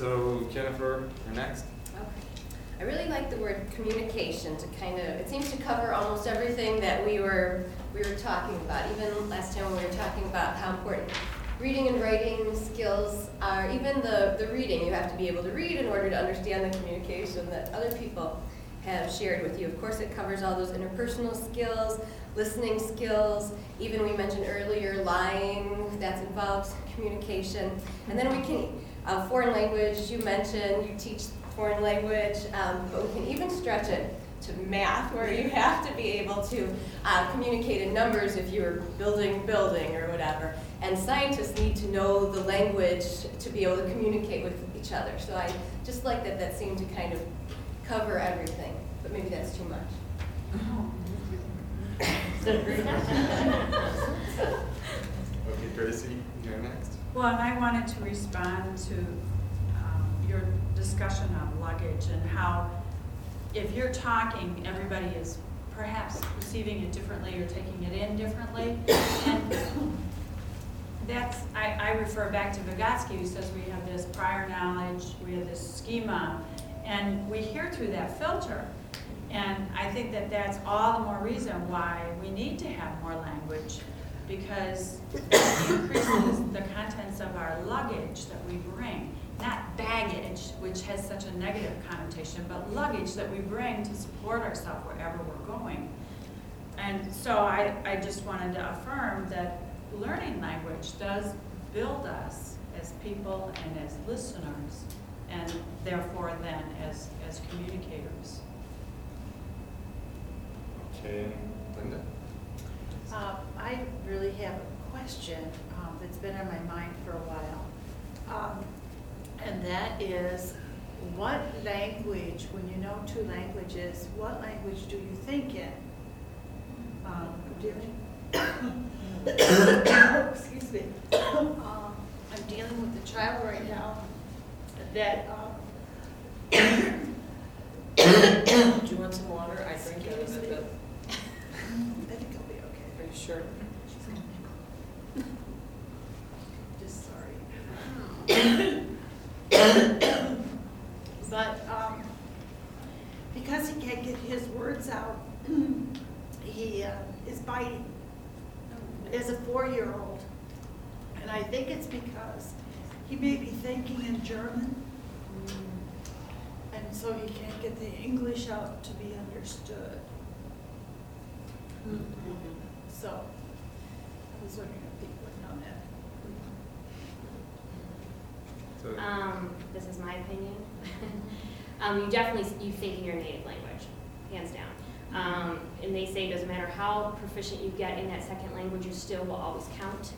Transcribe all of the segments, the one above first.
So Jennifer, you're next. Okay. I really like the word communication to kind of, it seems to cover almost everything that we were, we were talking about. Even last time we were talking about how important reading and writing skills are, even the, the reading, you have to be able to read in order to understand the communication that other people have shared with you. Of course, it covers all those interpersonal skills, listening skills, even we mentioned earlier, lying, that's involves communication. And then we can, uh, foreign language, you mentioned, you teach foreign language, um, but we can even stretch it to math, where you have to be able to uh, communicate in numbers if you're building building or whatever. And scientists need to know the language to be able to communicate with each other. So I just like that that seemed to kind of cover everything, but maybe that's too much. Okay, Tracy, you're next. Well, and I wanted to respond to um, your discussion on luggage and how if you're talking, everybody is perhaps receiving it differently or taking it in differently. And that's, I, I refer back to Vygotsky, who says we have this prior knowledge, we have this schema, and we hear through that filter. And I think that that's all the more reason why we need to have more language, because it increases the contents of our luggage that we bring. Not baggage, which has such a negative connotation, but luggage that we bring to support ourselves wherever we're going. And so I, I just wanted to affirm that learning language does build us as people and as listeners, and therefore then as, as communicators. Okay, Linda? Uh, I really have a question um, that's been on my mind for a while. Um, And that is, what language, when you know two languages, what language do you think in? Um, dealing- Excuse me. Um, I'm dealing with a child right now that, um, Do you want some water? I drink out of Excuse it, me. but I think I'll be okay. are you sure? just sorry. But, um, because he can't get his words out, he uh, is biting as a four-year-old. And I think it's because he may be thinking in German. And so he can't get the English out to be understood. So, I was wondering if people would know that. So, Um, this is my opinion. um, you definitely you think in your native language, hands down. Um, and they say it doesn't matter how proficient you get in that second language, you still will always count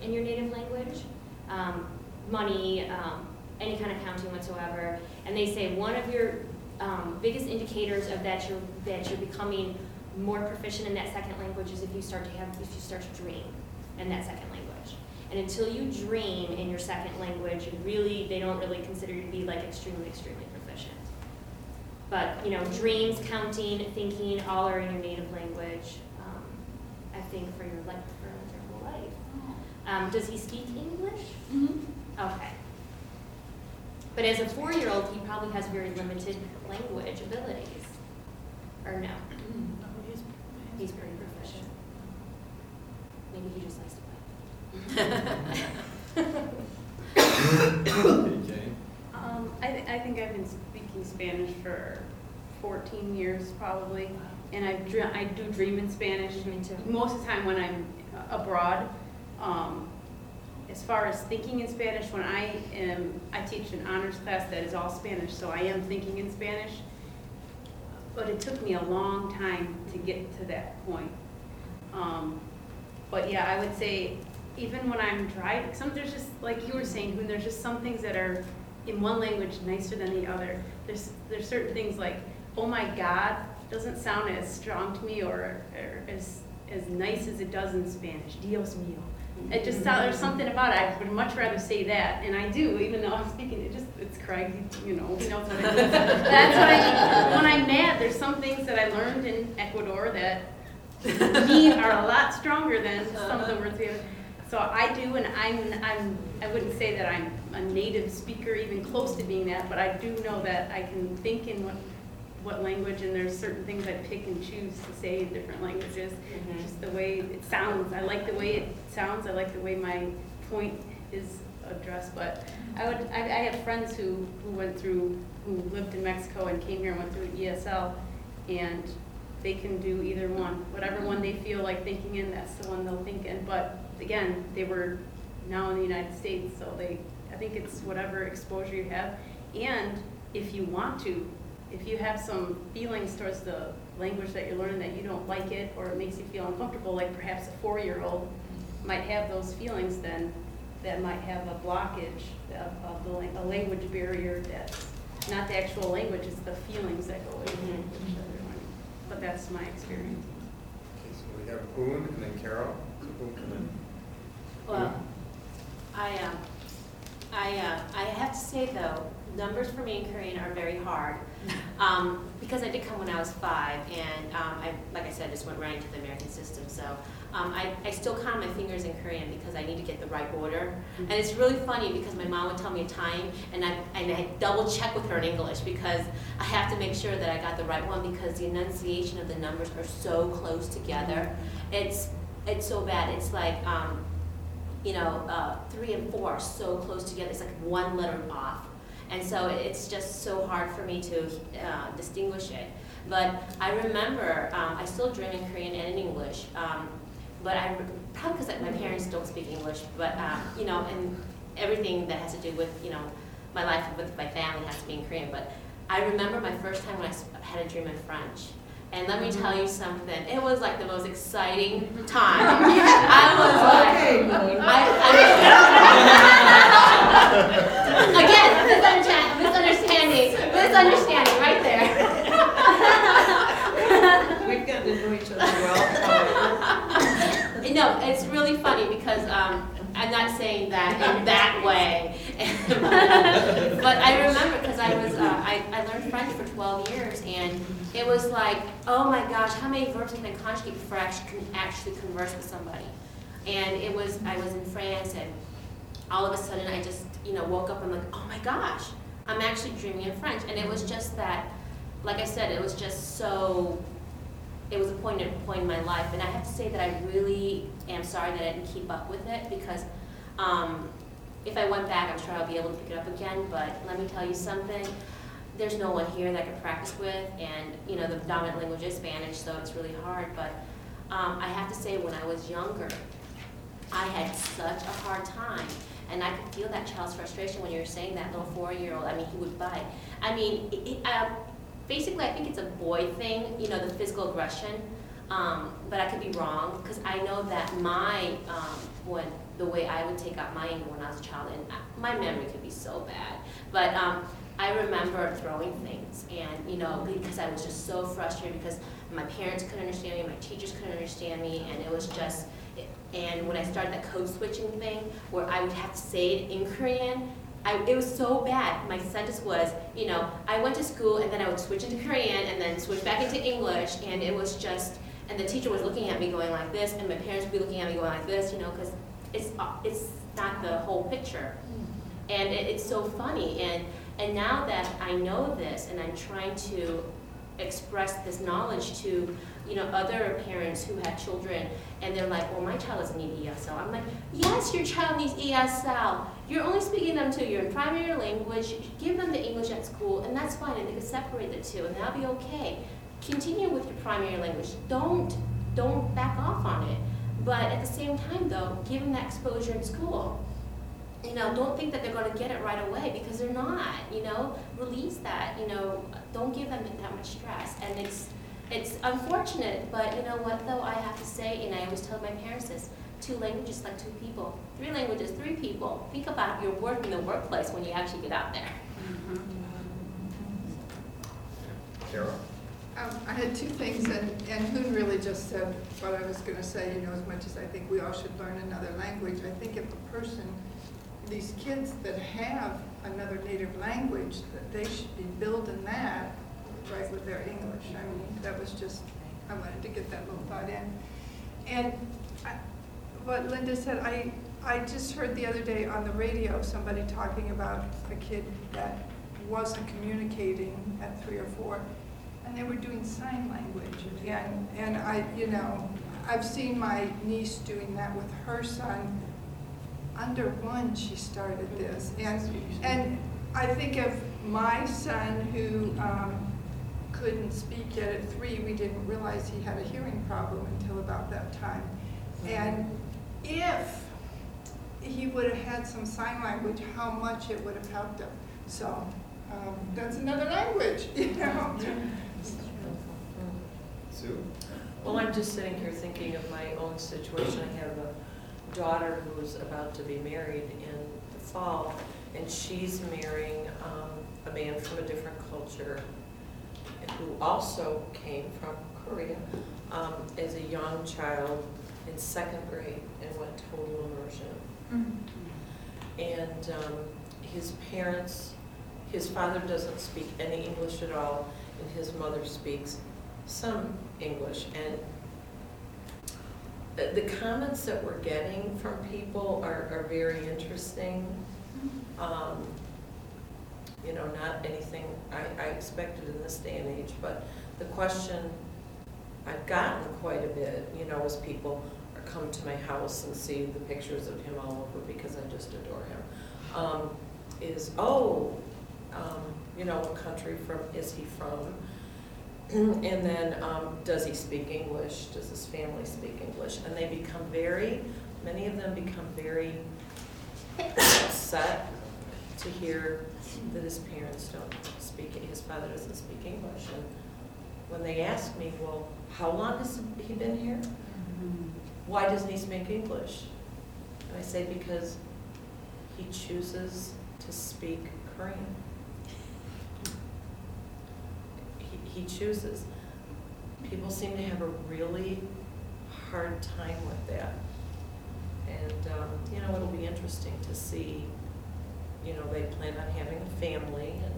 in your native language. Um, money, um, any kind of counting whatsoever. And they say one of your um, biggest indicators of that you're that you're becoming more proficient in that second language is if you start to have if you start to dream in that second language. And until you dream in your second language, you really they don't really consider you to be like extremely extremely proficient. But you know, dreams, counting, thinking, all are in your native language. Um, I think for your life for your whole life. Um, does he speak English? Okay. But as a four-year-old, he probably has very limited language abilities. Or no? He's- He's pretty proficient. Maybe he just likes to play. okay, Um, I, th- I think I've been speaking Spanish for 14 years probably, and I dr- I do dream in Spanish. Me too. Most of the time when I'm abroad. Um, as far as thinking in Spanish, when I am, I teach an honors class that is all Spanish, so I am thinking in Spanish. But it took me a long time to get to that point. Um, but yeah, I would say even when I'm driving, some there's just like you were saying, when there's just some things that are in one language nicer than the other. There's there's certain things like oh my God doesn't sound as strong to me or, or as as nice as it does in Spanish. Dios mío. It just sounds there's something about it. I would much rather say that, and I do, even though I'm speaking. It just it's Craig, you know, he knows what I mean. That's what I mean. When I'm mad, there's some things that I learned in Ecuador that mean are a lot stronger than some of the words we have. So I do, and I'm, I'm I wouldn't say that I'm a native speaker, even close to being that, but I do know that I can think in what, what language, and there's certain things I pick and choose to say in different languages. Mhm. Just the way it sounds, I like the way it sounds, I like the way my point is addressed, but I would, I, I have friends who, who went through, who lived in Mexico and came here and went through ESL, and they can do either one, whatever one they feel like thinking in, that's the one they'll think in, but again, they were now in the United States, so they, I think it's whatever exposure you have, and if you want to, if you have some feelings towards the language that you're learning that you don't like it, or it makes you feel uncomfortable, like perhaps a four-year-old might have those feelings, then that might have a blockage of, of the, a language barrier that's not the actual language, it's the feelings that go with the language that they're learning. But that's my experience. Okay, so we have Un and then Carol. So Un and then. Well, I, um, I, uh, I have to say though, numbers for me in Korean are very hard. Um, because I did come when I was five and, um, I, like I said, just went right into the American system, so, um, I, I still count my fingers in Korean because I need to get the right order. And it's really funny because my mom would tell me a time and I, and I double check with her in English because I have to make sure that I got the right one because the enunciation of the numbers are so close together. It's, it's so bad. It's like, um, you know, uh, three and four are so close together. It's like one letter off. And so it's just so hard for me to uh, distinguish it. But I remember, um, I still dream in Korean and in English. Um, but I, probably because my parents don't speak English, but, um, you know, and everything that has to do with, you know, my life with my family has to be in Korean. But I remember my first time when I had a dream in French. And let me tell you something, it was like the most exciting time. I was like, I, I, again, misunderstanding, misunderstanding, misunderstanding, right there. We've gotten to know each other well. No, it's really funny because um, I'm not saying that in that way. but I remember because I was uh, I, I learned French for 12 years and it was like, oh my gosh, how many verbs can I conjugate before I can actually converse with somebody? And it was I was in France and all of a sudden I just you know woke up and like, oh my gosh, I'm actually dreaming in French. And it was just that, like I said, it was just so it was a point in, point in my life, and I have to say that I really am sorry that I didn't keep up with it because um, if I went back, I'm sure I'll be able to pick it up again. But let me tell you something: there's no one here that I can practice with, and you know the dominant language is Spanish, so it's really hard. But um, I have to say, when I was younger, I had such a hard time. And I could feel that child's frustration when you were saying that little four-year-old. I mean, he would bite. I mean, it, it, uh, basically, I think it's a boy thing, you know, the physical aggression. Um, but I could be wrong because I know that my um, when the way I would take out my anger when I was a child, and my memory could be so bad. But um, I remember throwing things, and you know, because I was just so frustrated because my parents couldn't understand me, my teachers couldn't understand me, and it was just. And when I started that code switching thing, where I would have to say it in Korean, I, it was so bad. My sentence was, you know, I went to school and then I would switch into Korean and then switch back into English, and it was just, and the teacher was looking at me going like this, and my parents would be looking at me going like this, you know, because it's it's not the whole picture, and it, it's so funny. And and now that I know this, and I'm trying to express this knowledge to you know other parents who have children and they're like well my child doesn't need esl i'm like yes your child needs esl you're only speaking them to your primary language give them the english at school and that's fine and they can separate the two and that'll be okay continue with your primary language don't don't back off on it but at the same time though give them that exposure in school you know, don't think that they're going to get it right away because they're not. You know, release that. You know, don't give them that much stress. And it's it's unfortunate, but you know what though? I have to say, and I always tell my parents this: two languages like two people. Three languages, three people. Think about your work in the workplace when you actually get out there. Carol. Um, I had two things, and, and Hoon really just said what I was gonna say, you know, as much as I think we all should learn another language, I think if a person, these kids that have another native language, that they should be building that right with their English. I mean, that was just, I wanted to get that little thought in. And I- what Linda said, I, I just heard the other day on the radio, somebody talking about a kid that wasn't communicating at three or four, and they were doing sign language. And, and I, you know, I've seen my niece doing that with her son. Under one, she started this. And, and I think of my son who um, couldn't speak yet at three. We didn't realize he had a hearing problem until about that time. And if he would have had some sign language, how much it would have helped him. So um, that's another language, you know? Sue? Well, I'm just sitting here thinking of my own situation. I have a daughter who's about to be married in the fall, and she's marrying um, a man from a different culture who also came from Korea um, as a young child in second grade and went total immersion. And um, his parents, his father doesn't speak any English at all, and his mother speaks some English. And the- the comments that we're getting from people are, are very interesting. Um, You know, not anything I, I expected in this day and age, but the question I've gotten quite a bit, you know, is people are come to my house and see the pictures of him all over because I just adore him, um, is, oh, um, you know, what country from, is he from? And then, um, does he speak English? Does his family speak English? And they become very, many of them become very upset to hear that his parents don't speak, his father doesn't speak English. And when they ask me, well, how long has he been here? Why doesn't he speak English? And I say, because he chooses to speak Korean. He, he chooses. People seem to have a really hard time with that. And, um, you know, it'll be interesting to see, you know, they plan on having a family and,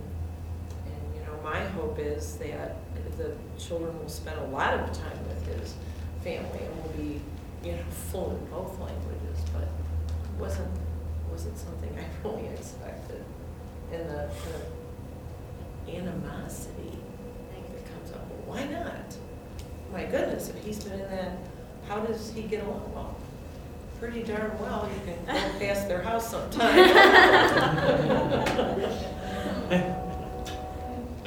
and, you know, my hope is that the children will spend a lot of time with his family and will be, you know, fluent in both languages, but it wasn't, wasn't something I really expected. And the, animosity that comes up, well, why not? My goodness, if he's been in that, how does he get along? Well, pretty darn well, you can go past their house sometime.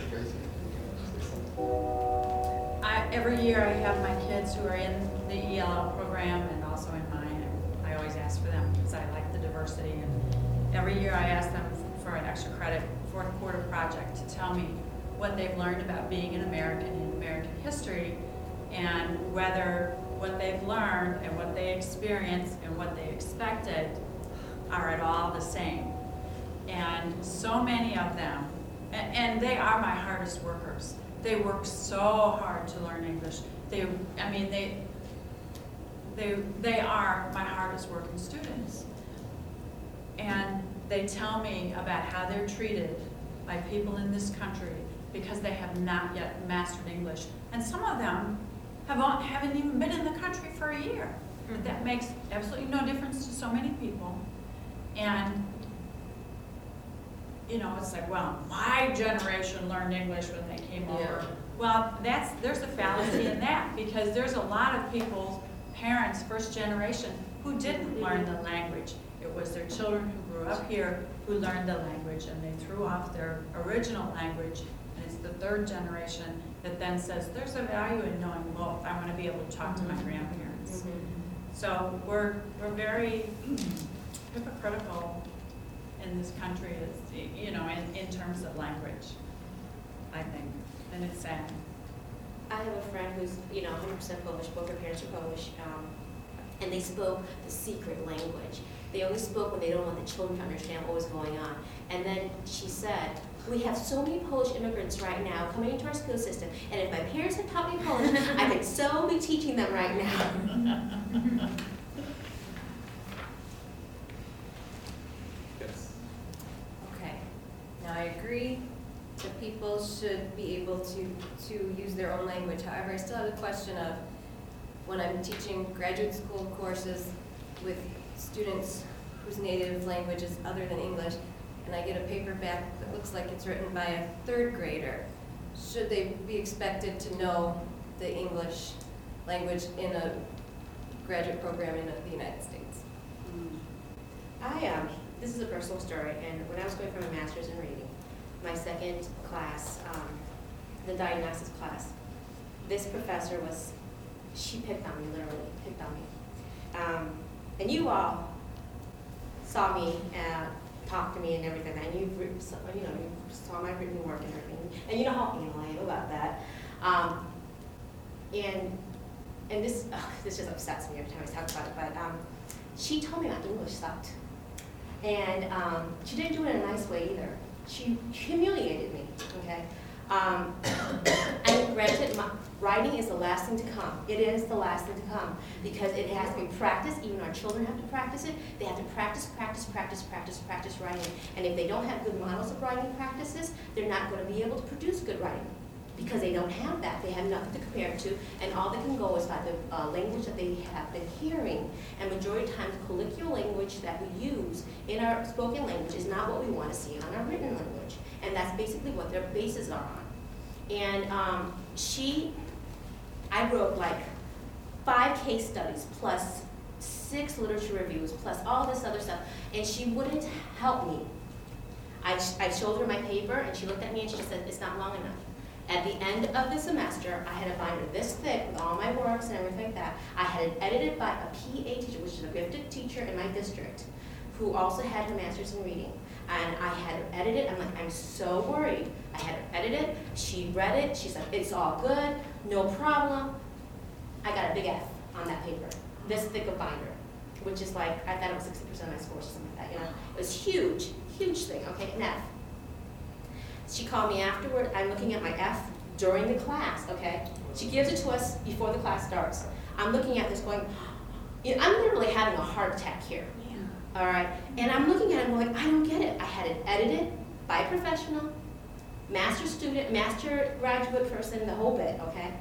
Tracy, you say something? I, every year I have my kids who are in the ELL program and also in mine, and I always ask for them because I like the diversity. And every year I ask them for an extra credit fourth quarter project to tell me what they've learned about being an American in American history and whether what they've learned and what they experienced and what they expected are at all the same. And so many of them, a- and they are my hardest workers. They work so hard to learn English. They, I mean, they, they, they are my hardest working students. And they tell me about how they're treated by people in this country because they have not yet mastered English. And some of them have, not- haven't even been in the country for a year. But that makes absolutely no difference to so many people. And you know, it's like, well, my generation learned English when they came over. Well, that's, there's a fallacy in that, because there's a lot of people's parents, first generation, who didn't learn the language. It was their children who grew up here who learned the language, and they threw off their original language. And it's the third generation that then says, there's a value in knowing both. I want to be able to talk to my grandparents. So we're, we're very hypocritical in this country, is, you know, in, in terms of language, I think, and it's sad. I have a friend who's, you know, 100% Polish, both her parents are Polish, um, and they spoke the secret language. They only spoke when they don't want the children to understand what was going on. And then she said, we have so many Polish immigrants right now coming into our school system, and if my parents had taught me Polish, I could so be teaching them right now. Yes. Okay, now I agree that people should be able to, to use their own language. However, I still have the question of, when I'm teaching graduate school courses with students whose native language is other than English, and I get a paper back that looks like it's written by a third grader, should they be expected to know the English language in a graduate program in the United States? I, um, this is a personal story, and when I was going for my master's in reading, my second class, um, the diagnosis class, this professor was, she picked on me, literally picked on me. Um, and you all saw me, uh, talked to me and everything, and you, you know, you saw my written work and everything, and you know how anal I am about that. Um, and, and this, ugh, this just upsets me every time I talk about it, but, um, she told me my English sucked. And um, she didn't do it in a nice way either. She humiliated me, okay? Um, and granted, my, writing is the last thing to come. It is the last thing to come because it has to be practiced. Even our children have to practice it. They have to practice, practice, practice, practice, practice writing. And if they don't have good models of writing practices, they're not going to be able to produce good writing because they don't have that. They have nothing to compare it to, and all they can go is by the uh, language that they have been hearing. And majority of times, colloquial language that we use in our spoken language is not what we want to see on our written language. And that's basically what their bases are on. And um, she, I wrote like five case studies plus six literature reviews plus all this other stuff, and she wouldn't help me. I, I showed her my paper, and she looked at me and she said, it's not long enough. At the end of the semester, I had a binder this thick with all my works and everything like that. I had it edited by a PA teacher, which is a gifted teacher in my district, who also had her master's in reading. And I had her edit it. I'm like, I'm so worried. I had her edit it. She read it. She's like, it's all good, no problem. I got a big F on that paper, this thick of binder, which is like, I thought it was 60% of my scores or something like that, you know? It was huge, huge thing, okay, an F. She called me afterward, I'm looking at my F during the class, okay? She gives it to us before the class starts. I'm looking at this going, I'm literally having a heart attack here. All right, and I'm looking at it going, I don't get it. I had it edited by a professional, master student, master graduate person, the whole bit, okay?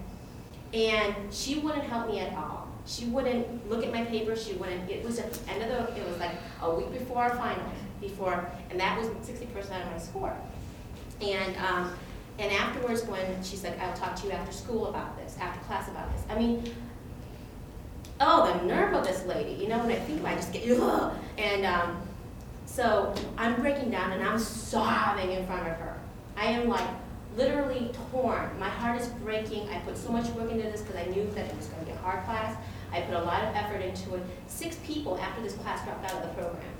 And she wouldn't help me at all. She wouldn't look at my paper, she wouldn't, it was at the end of the, it was like a week before our finals, before, and that was sixty percent of my score. And, um, and afterwards, when she said, I'll talk to you after school about this, after class about this. I mean, oh, the nerve of this lady, you know, when I think about it, I just get, ugh. And, um, so I'm breaking down and I'm sobbing in front of her. I am like literally torn. My heart is breaking. I put so much work into this because I knew that it was going to be a hard class. I put a lot of effort into it. Six people after this class dropped out of the program.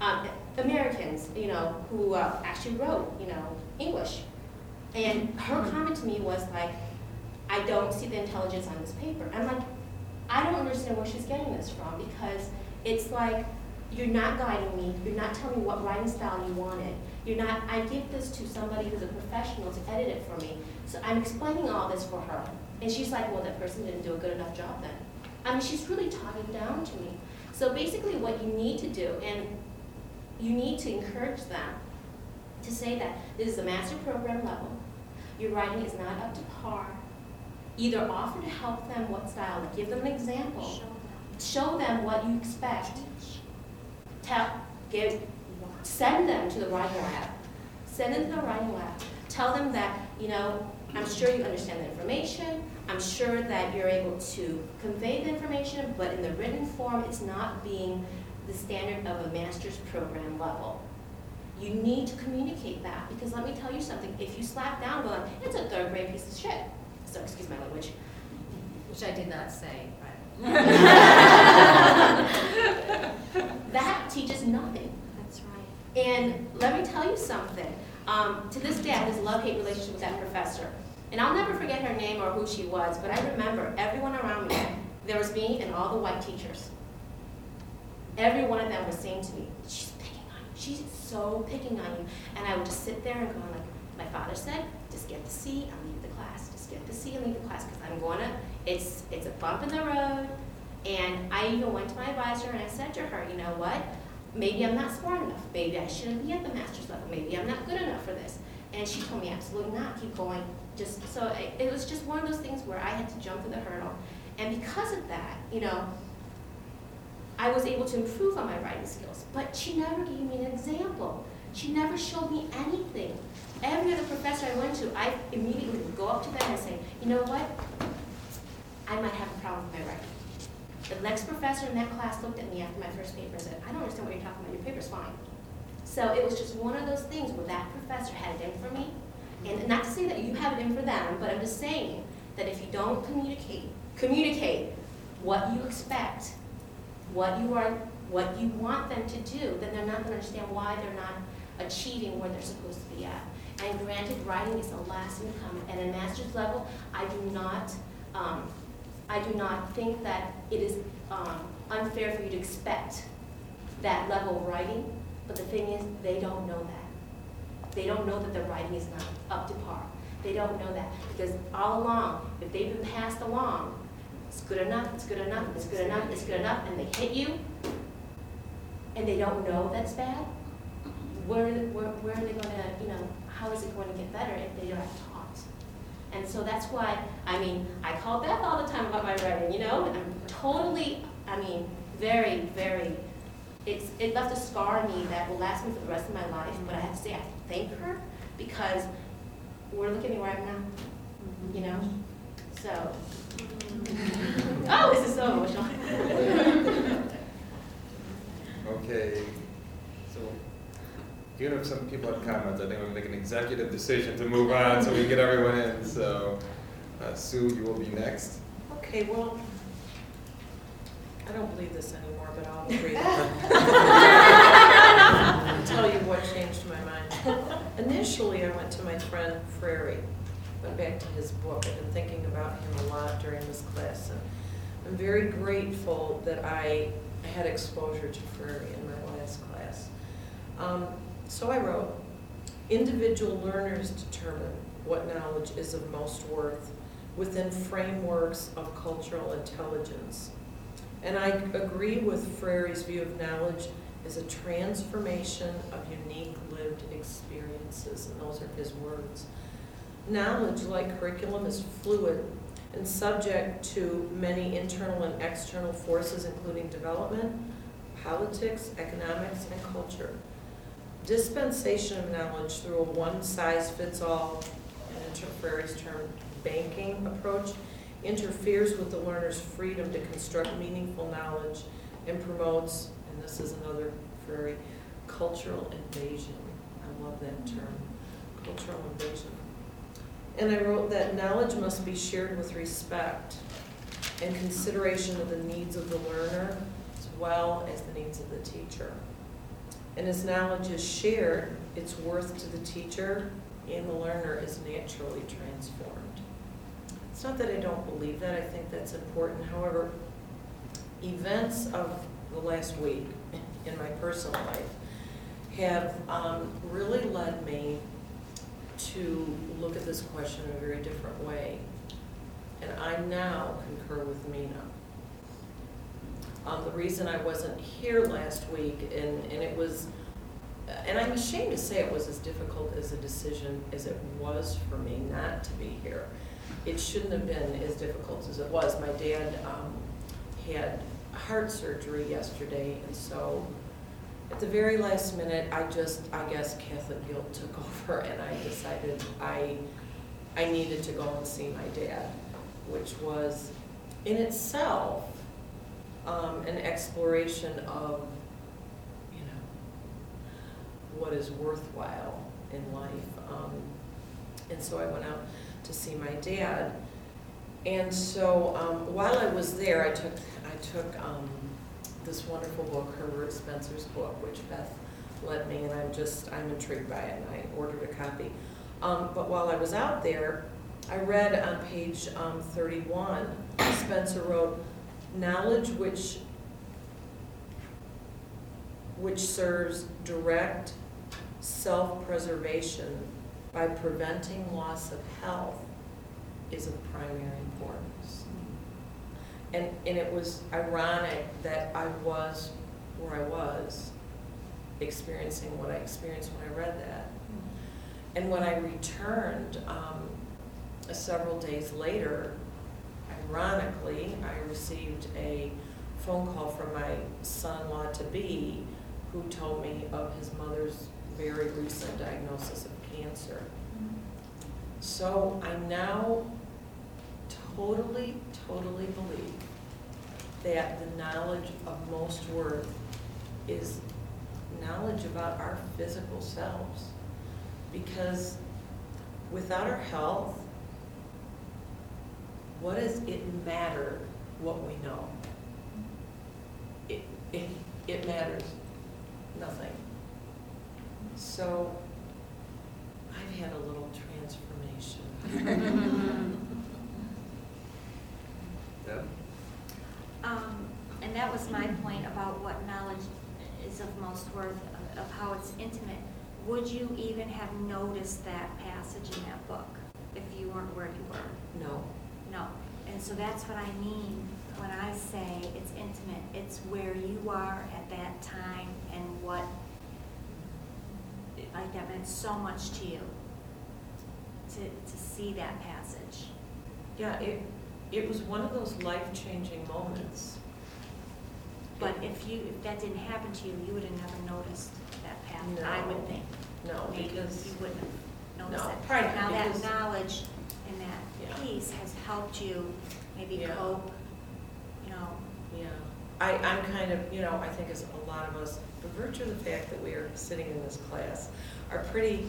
Um, Americans, you know, who uh, actually wrote, you know, English. And her comment to me was like, I don't see the intelligence on this paper. I'm like, I don't understand where she's getting this from because it's like, you're not guiding me, you're not telling me what writing style you wanted. You're not, I give this to somebody who's a professional to edit it for me. So I'm explaining all this for her. And she's like, well, that person didn't do a good enough job then. I mean, she's really talking down to me. So basically what you need to do, and you need to encourage them to say that this is a master program level. Your writing is not up to par. Either offer to help them what style, give them an example. Show them what you expect. Tell, give, send them to the writing lab. Send them to the writing lab. Tell them that, you know, I'm sure you understand the information. I'm sure that you're able to convey the information, but in the written form, it's not being the standard of a master's program level. You need to communicate that, because let me tell you something, if you slap down going, it's a third grade piece of shit, so excuse my language, Which I did not say, that teaches nothing. That's right. And let me tell you something. Um, to this day, I have this love-hate relationship with that professor. And I'll never forget her name or who she was, but I remember everyone around me. There was me and all the white teachers. Every one of them was saying to me, she's picking on you. She's so picking on you. And I would just sit there and go like, my father said, just get the C and leave the C and leave the class because I'm to, it's, it's a bump in the road. And I even went to my advisor and I said to her, you know what? Maybe I'm not smart enough. Maybe I shouldn't be at the master's level. Maybe I'm not good enough for this. And she told me absolutely not. Keep going. Just so it, it was just one of those things where I had to jump through the hurdle. And because of that, you know, I was able to improve on my writing skills. But she never gave me an example. She never showed me anything. Every other professor I went to, I immediately would go up to them and say, you know what? I might have a problem with my writing. The next professor in that class looked at me after my first paper and said, I don't understand what you're talking about, your paper's fine. So it was just one of those things where that professor had it in for me. And not to say that you have it in for them, but I'm just saying that if you don't communicate, communicate what you expect, what you are, what you want them to do, then they're not gonna understand why they're not achieving where they're supposed to be at. And granted, writing is the last thing to come. At a master's level, I do not, um, I do not think that it is, um, unfair for you to expect that level of writing, but the thing is, they don't know that. They don't know that the writing is not up to par. They don't know that, because all along, if they've been passed along, it's good enough, it's good enough, it's good enough, it's good enough, and they hit you, and they don't know that's bad, where, where, where are they gonna, you know, how is it going to get better if they are not taught? And so that's why, I mean, I call Beth all the time about my writing, you know, I'm totally, I mean, very, very, it's, it left a scar on me that will last me for the rest of my life, but I have to say, I thank her, because, we're looking at me where I'm now, mm-hmm. you know, so. Oh, this is so emotional. Okay, so even if some people have comments, I think we'll make an executive decision to move on so we can get everyone in. So uh, Sue, you will be next. Okay, well, I don't believe this anymore, but I'll agree. Tell you what changed my mind. Initially, I went to my friend Freire, went back to his book. I've been thinking about him a lot during this class. And I'm very grateful that I had exposure to Freire in my last class. Um, So I wrote, individual learners determine what knowledge is of most worth within frameworks of cultural intelligence. And I agree with Freire's view of knowledge as a transformation of unique lived experiences, and those are his words. Knowledge, like curriculum, is fluid and subject to many internal and external forces, including development, politics, economics, and culture. Dispensation of knowledge through a one-size-fits-all, and enter term, banking approach, interferes with the learner's freedom to construct meaningful knowledge and promotes, and this is another Freire, cultural invasion. I love that term, cultural invasion. And I wrote that knowledge must be shared with respect and consideration of the needs of the learner as well as the needs of the teacher. And as knowledge is shared, its worth to the teacher and the learner is naturally transformed. It's not that I don't believe that, I think that's important. However, events of the last week in my personal life have um, really led me to look at this question in a very different way. And I now concur with Mina. Um, the reason I wasn't here last week, and, and it was, and I'm ashamed to say it was as difficult as a decision as it was for me not to be here. It shouldn't have been as difficult as it was. My dad, um, had heart surgery yesterday, and so at the very last minute, I just, I guess Catholic guilt took over, and I decided I, I needed to go and see my dad, which was in itself um, an exploration of, you know, what is worthwhile in life. Um, and so I went out to see my dad. And so um, while I was there, I took, I took um, this wonderful book, Herbert Spencer's book, which Beth lent me, and I'm just, I'm intrigued by it, and I ordered a copy. Um, but while I was out there, I read on page um, 31, Spencer wrote, knowledge which, which serves direct self-preservation by preventing loss of health is of primary importance. And, and it was ironic that I was where I was, experiencing what I experienced when I read that. And when I returned, um, several days later, ironically, I received a phone call from my son-in-law to be, who told me of his mother's very recent diagnosis of cancer. So I now totally, totally believe that the knowledge of most worth is knowledge about our physical selves. Because without our health, what does it matter what we know? It, it, it matters nothing. So I've had a little transformation. Deb? Um, and that was my point about what knowledge is of most worth, of- of how it's intimate. Would you even have noticed that passage in that book if you weren't where you were? No, No. And so that's what I mean when I say it's intimate. It's where you are at that time and what, like that meant so much to you, to, to see that passage. yeah, it, it was one of those life-changing moments. But if you, if that didn't happen to you, you would have never noticed that path, I would think. No, Maybe because, you wouldn't have noticed No, it. probably not, Now, that because- knowledge that. Piece has helped you maybe Yeah. cope, you know, yeah, I, I'm kind of, you know, I think as a lot of us, by virtue of the fact that we are sitting in this class, are pretty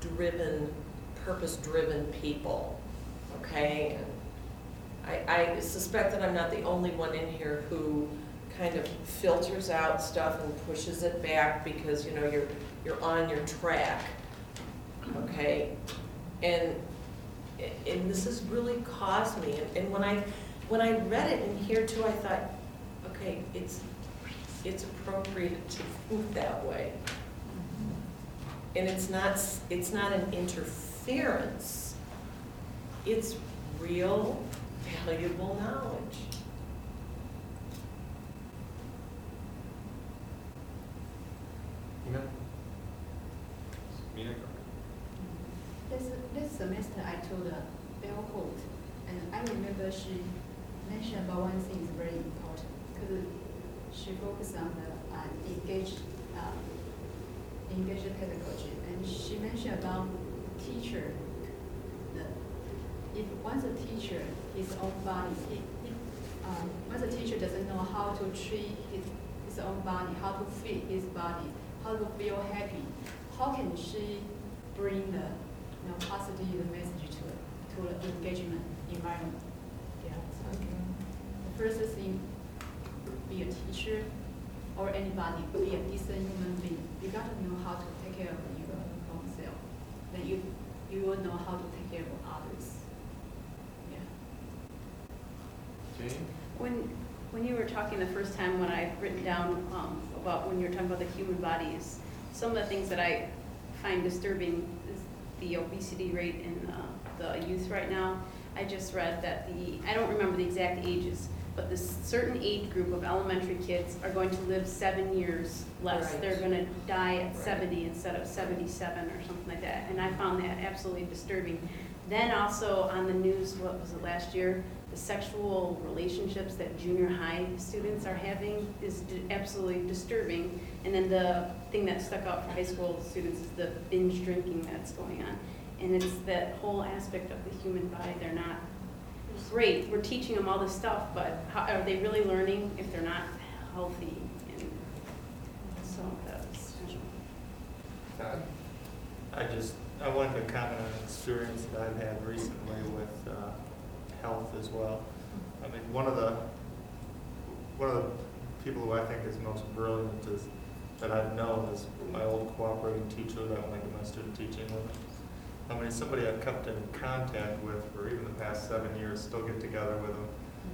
driven, purpose-driven people, okay? And I, I suspect that I'm not the only one in here who kind of filters out stuff and pushes it back because, you know, you're, you're on your track, okay? And, and this has really caused me, and- when I, when I read it in here too, I thought, okay, it's, it's appropriate to think that way. And it's not, it's not an interference, it's real valuable knowledge. Mina? Mina, go This, semester I told a bell hooks, and I remember she mentioned about one thing is very important, because she focused on the uh, engaged, um, engaged pedagogy, and she mentioned about teacher, the, if once a teacher, his own body, he, he, um, once a teacher doesn't know how to treat his, his own body, how to feed his body, how to feel happy, how can she bring the you know, positive message to to the engagement environment. Yeah. So the first thing, be a teacher or anybody, be a decent human being. You got to know how to take care of your own self. Then you you will know how to take care of others. Yeah. Jane? When, when you were talking the first time, when I've written down um, about when you were talking about the human bodies, some of the things that I find disturbing is the obesity rate in uh, the youth right now. I just read that the, I don't remember the exact ages, but this certain age group of elementary kids are going to live seven years less. Right. They're going to die at Right. 70 instead of 77 or something like that. And I found that absolutely disturbing. Then also on the news, what was it, last year? The sexual relationships that junior high students are having is di- absolutely disturbing. And then the thing that stuck out for high school students is the binge drinking that's going on. And it's that whole aspect of the human body, they're not, great, we're teaching them all this stuff, but how, are they really learning if they're not healthy? And so that's. Todd? I just, I wanted to comment on an experience that I've had recently with uh, health as well. I mean, one of the, one of the people who I think is most brilliant is, that I've known is my old cooperating teacher that I went to my student teaching with. I mean, somebody I've kept in contact with for even the past seven years, still get together with him,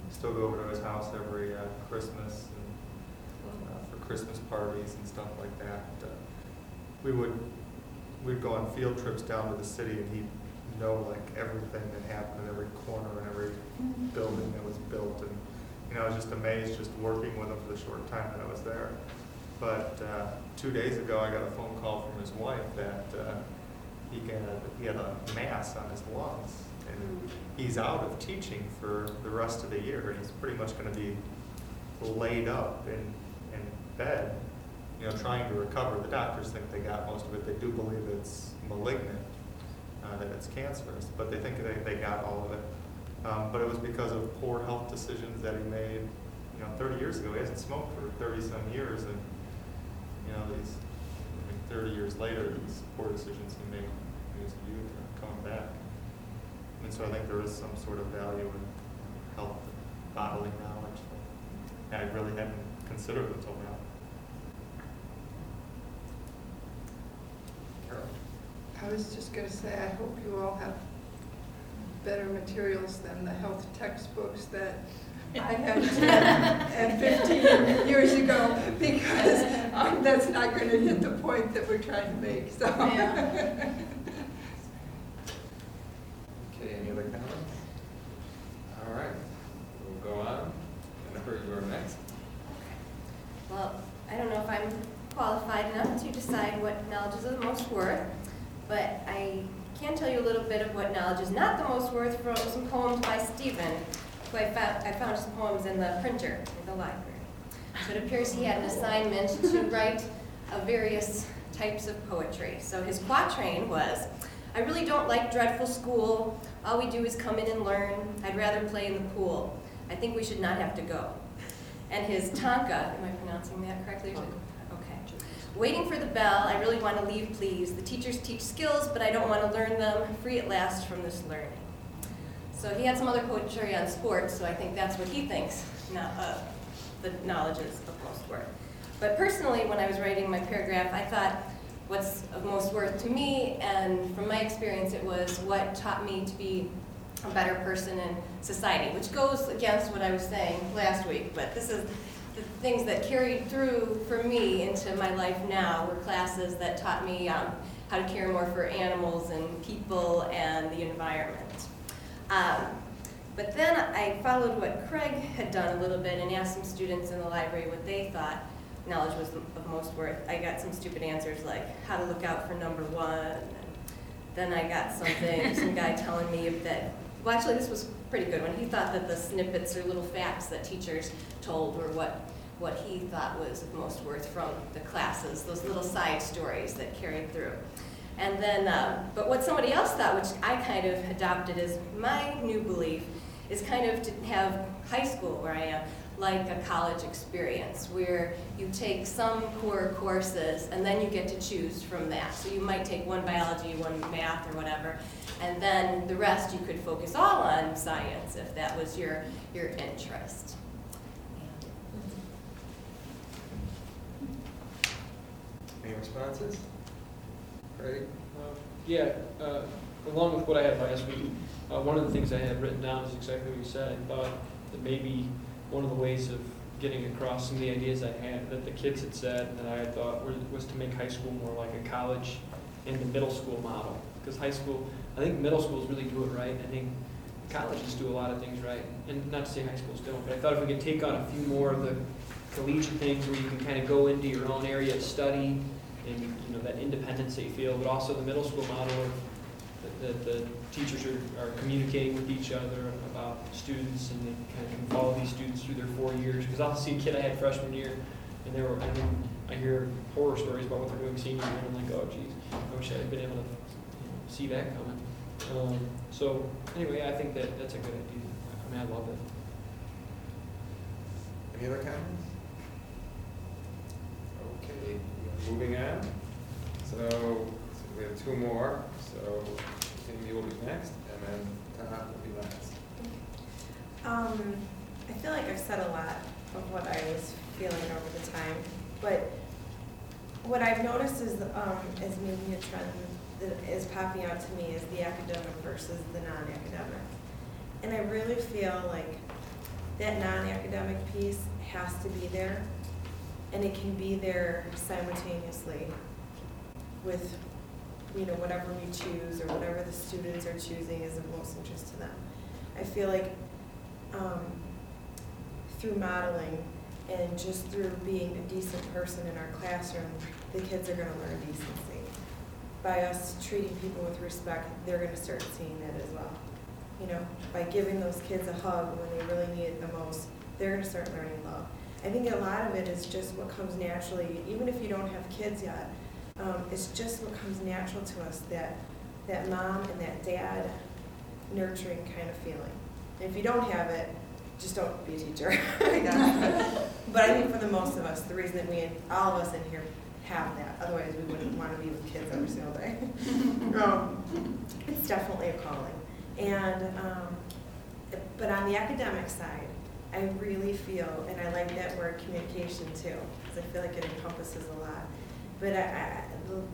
still go over to his house every uh, Christmas and uh, for Christmas parties and stuff like that. Uh, We would, we'd go on field trips down to the city and he'd know like everything that happened in every corner and every building that was built. And, you know, I was just amazed just working with him for the short time that I was there. But uh, two days ago, I got a phone call from his wife that uh, he got, he had a mass on his lungs. And he's out of teaching for the rest of the year. And he's pretty much going to be laid up in, in bed, you know, trying to recover. The doctors think they got most of it. They do believe it's malignant, uh, that it's cancerous, but they think they, they got all of it. Um, but it was because of poor health decisions that he made, you know, 30 years ago. He hasn't smoked for 30 some years, and you know, these I mean, 30 years later, these poor decisions he made in his youth are coming back. And so I think there is some sort of value in health bodily knowledge that I really hadn't considered until now. Carol? I was just gonna say, I hope you all have better materials than the health textbooks that I had 10 and 15 years ago, because um, that's not gonna hit the point that we're trying to make, so. Okay, any other comments? All right, we'll go on. Jennifer, you are next. Well, I don't know if I'm qualified enough to decide what knowledge is the most worth, but I can tell you a little bit of what knowledge is not the most worth from some poems by Stephen, who I found, I found his poems in the printer in the library. So it appears he had an assignment to write of various types of poetry. So his quatrain was, I really don't like dreadful school. All we do is come in and learn. I'd rather play in the pool. I think we should not have to go. And his tanka, am I pronouncing that correctly? Okay. Waiting for the bell, I really want to leave, please. The teachers teach skills, but I don't want to learn them. Free at last from this learning. So he had some other poetry on sports, so I think that's what he thinks now, uh, the knowledge is of most worth. But personally, when I was writing my paragraph, I thought what's of most worth to me, and from my experience, it was what taught me to be a better person in society, which goes against what I was saying last week, but this is the things that carried through for me into my life now were classes that taught me um, how to care more for animals and people and the environment. Um, but then I followed what Craig had done a little bit and asked some students in the library what they thought knowledge was of most worth. I got some stupid answers like how to look out for number one. And then I got something, some guy telling me that, well, actually, this was pretty good one. He thought that the snippets or little facts that teachers told were what, what he thought was of most worth from the classes, those little side stories that carried through. And then, uh, but what somebody else thought, which I kind of adopted as my new belief, is kind of to have high school where I am like a college experience where you take some core courses and then you get to choose from that. So you might take one biology, one math or whatever, and then the rest you could focus all on science if that was your, your interest. Any responses? Craig? Uh, Yeah, uh, along with what I had last week, uh, one of the things I had written down is exactly what you said. I thought that maybe one of the ways of getting across some of the ideas I had, that the kids had said, and that I had thought were- was to make high school more like a college and the middle school model. Because high school, I think middle schools really do it right. I think colleges do a lot of things right. And not to say high schools don't, but I thought if we could take on a few more of the collegiate things where you can kind of go into your own area of study and, you know, that independence that you feel, but also the middle school model of that the teachers are, are communicating with each other about students and they kind of can follow these students through their four years. Because I'll see a kid I had freshman year and they were, and then I hear horror stories about what they're doing senior year and I'm like, oh geez, I wish I had been able to you know, see that coming. Um, so anyway, I think that that's a good idea. I mean, I love it. Any other comments? Okay, moving on. So, we have two more, so Amy will be next, and then Todd will be last. Um, I feel like I've said a lot of what I was feeling over the time, but what I've noticed is, um, is maybe a trend that is popping out to me is the academic versus the non-academic. And I really feel like that non-academic piece has to be there, and it can be there simultaneously with, you know, whatever we choose or whatever the students are choosing is of most interest to them. I feel like um, through modeling and just through being a decent person in our classroom, the kids are gonna learn decency. By us treating people with respect, they're gonna start seeing that as well. You know, by giving those kids a hug when they really need it the most, they're gonna start learning love. I think a lot of it is just what comes naturally, even if you don't have kids yet. Um, it's just what comes natural to us, that, that mom and that dad nurturing kind of feeling. And if you don't have it, just don't be a teacher. I guess. But I think for the most of us, the reason that we, all of us in here have that, otherwise we wouldn't want to be with kids every single day. Um, It's definitely a calling. And, um, but on the academic side, I really feel, and I like that word communication too, because I feel like it encompasses a lot. But I, I,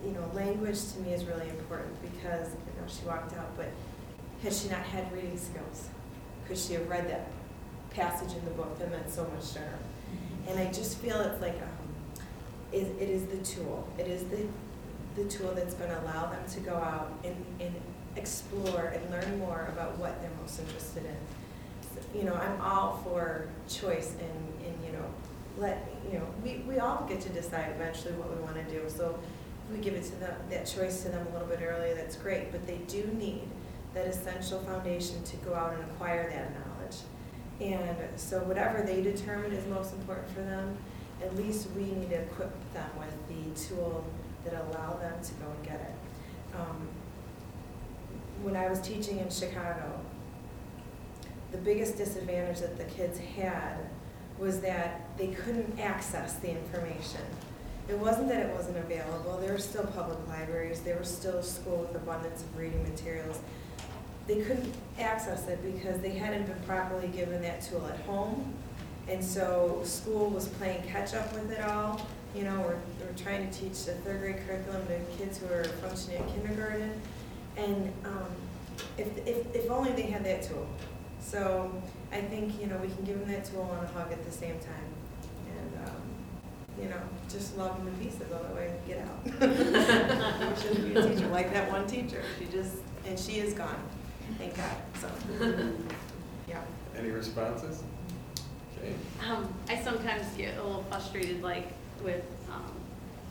you know, language to me is really important because, you know, she walked out, but had she not had reading skills, could she have read that passage in the book that meant so much to her? And I just feel it's like, um, it, it is the tool. It is the, the tool that's gonna allow them to go out and, and explore and learn more about what they're most interested in. You know, I'm all for choice and, and, you know, let, you know, we, we all get to decide eventually what we wanna do. So if we give it to them, that choice to them a little bit earlier, that's great. But they do need that essential foundation to go out and acquire that knowledge. And so whatever they determine is most important for them, at least we need to equip them with the tool that allow them to go and get it. Um, When I was teaching in Chicago, the biggest disadvantage that the kids had was that they couldn't access the information. It wasn't that it wasn't available, there were still public libraries, there was still school with abundance of reading materials. They couldn't access it because they hadn't been properly given that tool at home. And so school was playing catch-up with it all. You know, we're, we're trying to teach the third grade curriculum to kids who are functioning in kindergarten. And um, if, if, if only they had that tool. So I think, you know, we can give them that tool and a hug at the same time. And, um, you know, just love them in pieces, otherwise get out. You shouldn't be a teacher like that one teacher. She just, and she is gone, thank God, so. Yeah. Any responses? Okay. Um, I sometimes get a little frustrated, like, with, um,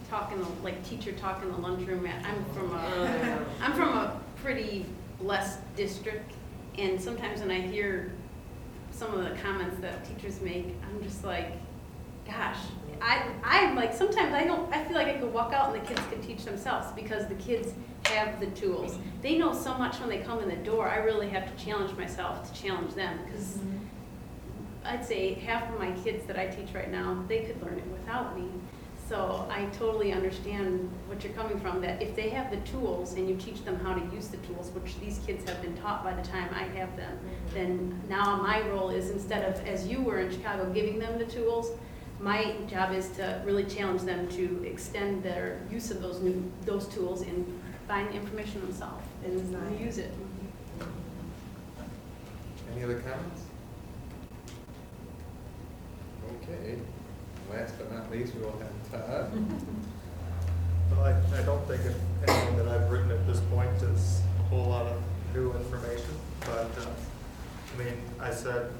talking, like, teacher talk in the lunchroom. I'm from a, I'm from a pretty blessed district, and sometimes when I hear some of the comments that teachers make, I'm just like, gosh, I, I'm like, sometimes I don't, I feel like I could walk out and the kids can teach themselves, because the kids have the tools. They know so much when they come in the door, I really have to challenge myself to challenge them, because mm-hmm. I'd say half of my kids that I teach right now, they could learn it without me. So I totally understand what you're coming from, that if they have the tools and you teach them how to use the tools, which these kids have been taught by the time I have them, then now my role is instead of, as you were in Chicago, giving them the tools, my job is to really challenge them to extend their use of those new, those tools and find the information themselves and use it. Any other comments? Okay, last but not least, we will have Todd. Well, I, I don't think if anything that I've written at this point is a whole lot of new information, but, uh, I mean, I said,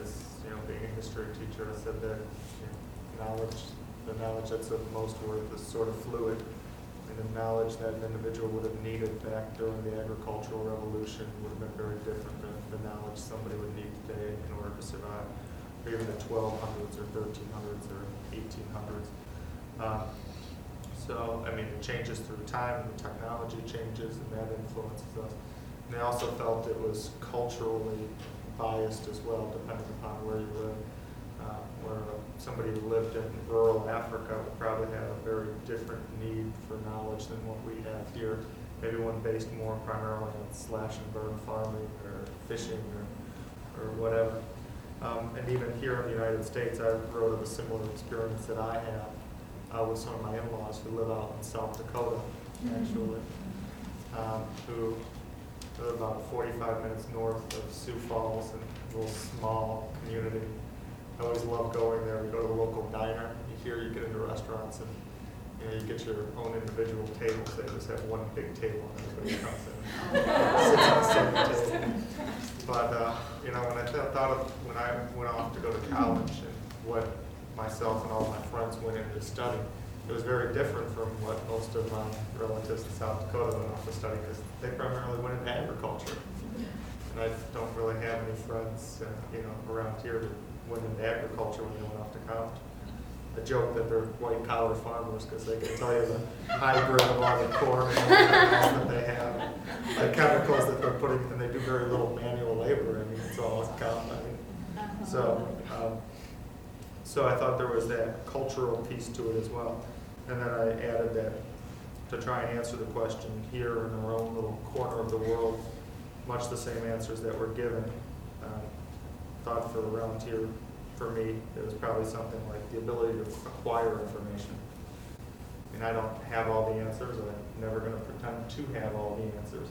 as, you know, being a history teacher, I said that, you know, knowledge, the knowledge that's of most worth is sort of fluid, and the knowledge that an individual would have needed back during the agricultural revolution would have been very different than the knowledge somebody would need today in order to survive, even the twelve hundreds, or thirteen hundreds, or eighteen hundreds. Um, so, I mean, it changes through time, and the technology changes, and that influences us. And I also felt it was culturally biased as well, depending upon where you live. Uh, Where somebody who lived in rural Africa would probably have a very different need for knowledge than what we have here. Maybe one based more primarily on slash and burn farming, or fishing, or, or whatever. Um, And even here in the United States, I wrote of a similar experience that I have uh, with some of my in-laws who live out in South Dakota, actually, um, who live about 45 minutes north of Sioux Falls, in a little small community. I always love going there. We go to the local diner. Hear you get into restaurants and you know you get your own individual tables. They just have one big table and everybody comes in. sits on the same table. But uh, you know, when I th- thought of when I went off to go to college and what myself and all my friends went into study, it was very different from what most of my relatives in South Dakota went off to study because they primarily went into agriculture. And I don't really have any friends, uh, you know, around here who went into agriculture when they went off to college. I joke that they're white collar farmers because they can tell you the hybrid of all the corn and else that they have. The chemicals that they're putting, and they do very little manual labor. I mean, it's all mean, so, um, so I thought there was that cultural piece to it as well. And then I added that to try and answer the question here in our own little corner of the world, much the same answers that were given. Um, Thought for around here, for me, it was probably something like the ability to acquire information. And I don't have all the answers, I'm never gonna pretend to have all the answers.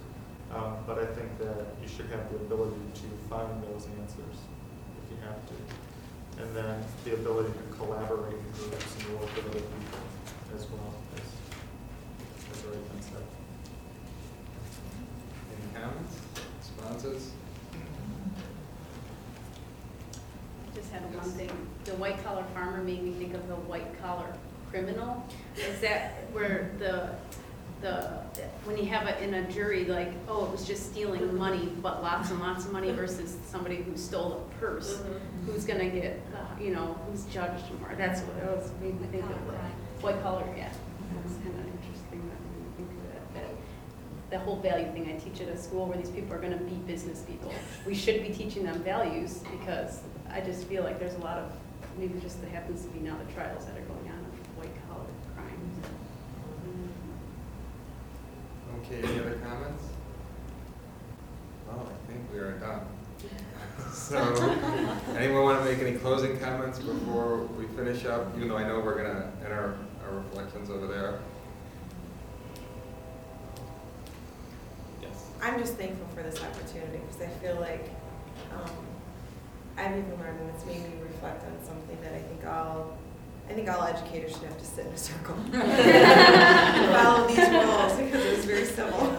Um, but I think that you should have the ability to find those answers if you have to. And then the ability to collaborate in groups and work with other people as well, as, as already been said. Any comments, responses? Just had one thing, the white collar farmer made me think of the white collar criminal. Is that where the, the, when you have it in a jury, like, oh, it was just stealing money, but lots and lots of money versus somebody who stole a purse, mm-hmm. who's gonna get, you know, who's judged more, that's what it was, made me think of the white collar, yeah. That's kind of interesting that when you think of that, that, the whole value thing, I teach at a school where these people are gonna be business people. We should be teaching them values because I just feel like there's a lot of, maybe just that happens to be now the trials that are going on of white collar crimes. Okay, any other comments? Well, I think we are done. So, anyone want to make any closing comments before we finish up, even though I know we're gonna enter our reflections over there? Yes. I'm just thankful for this opportunity because I feel like um, I've even learned, and it's made me reflect on something that I think all, I think all educators should have to sit in a circle. Follow these rules because it was very civil.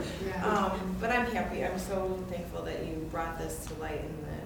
Um, But I'm happy, I'm so thankful that you brought this to light and that um,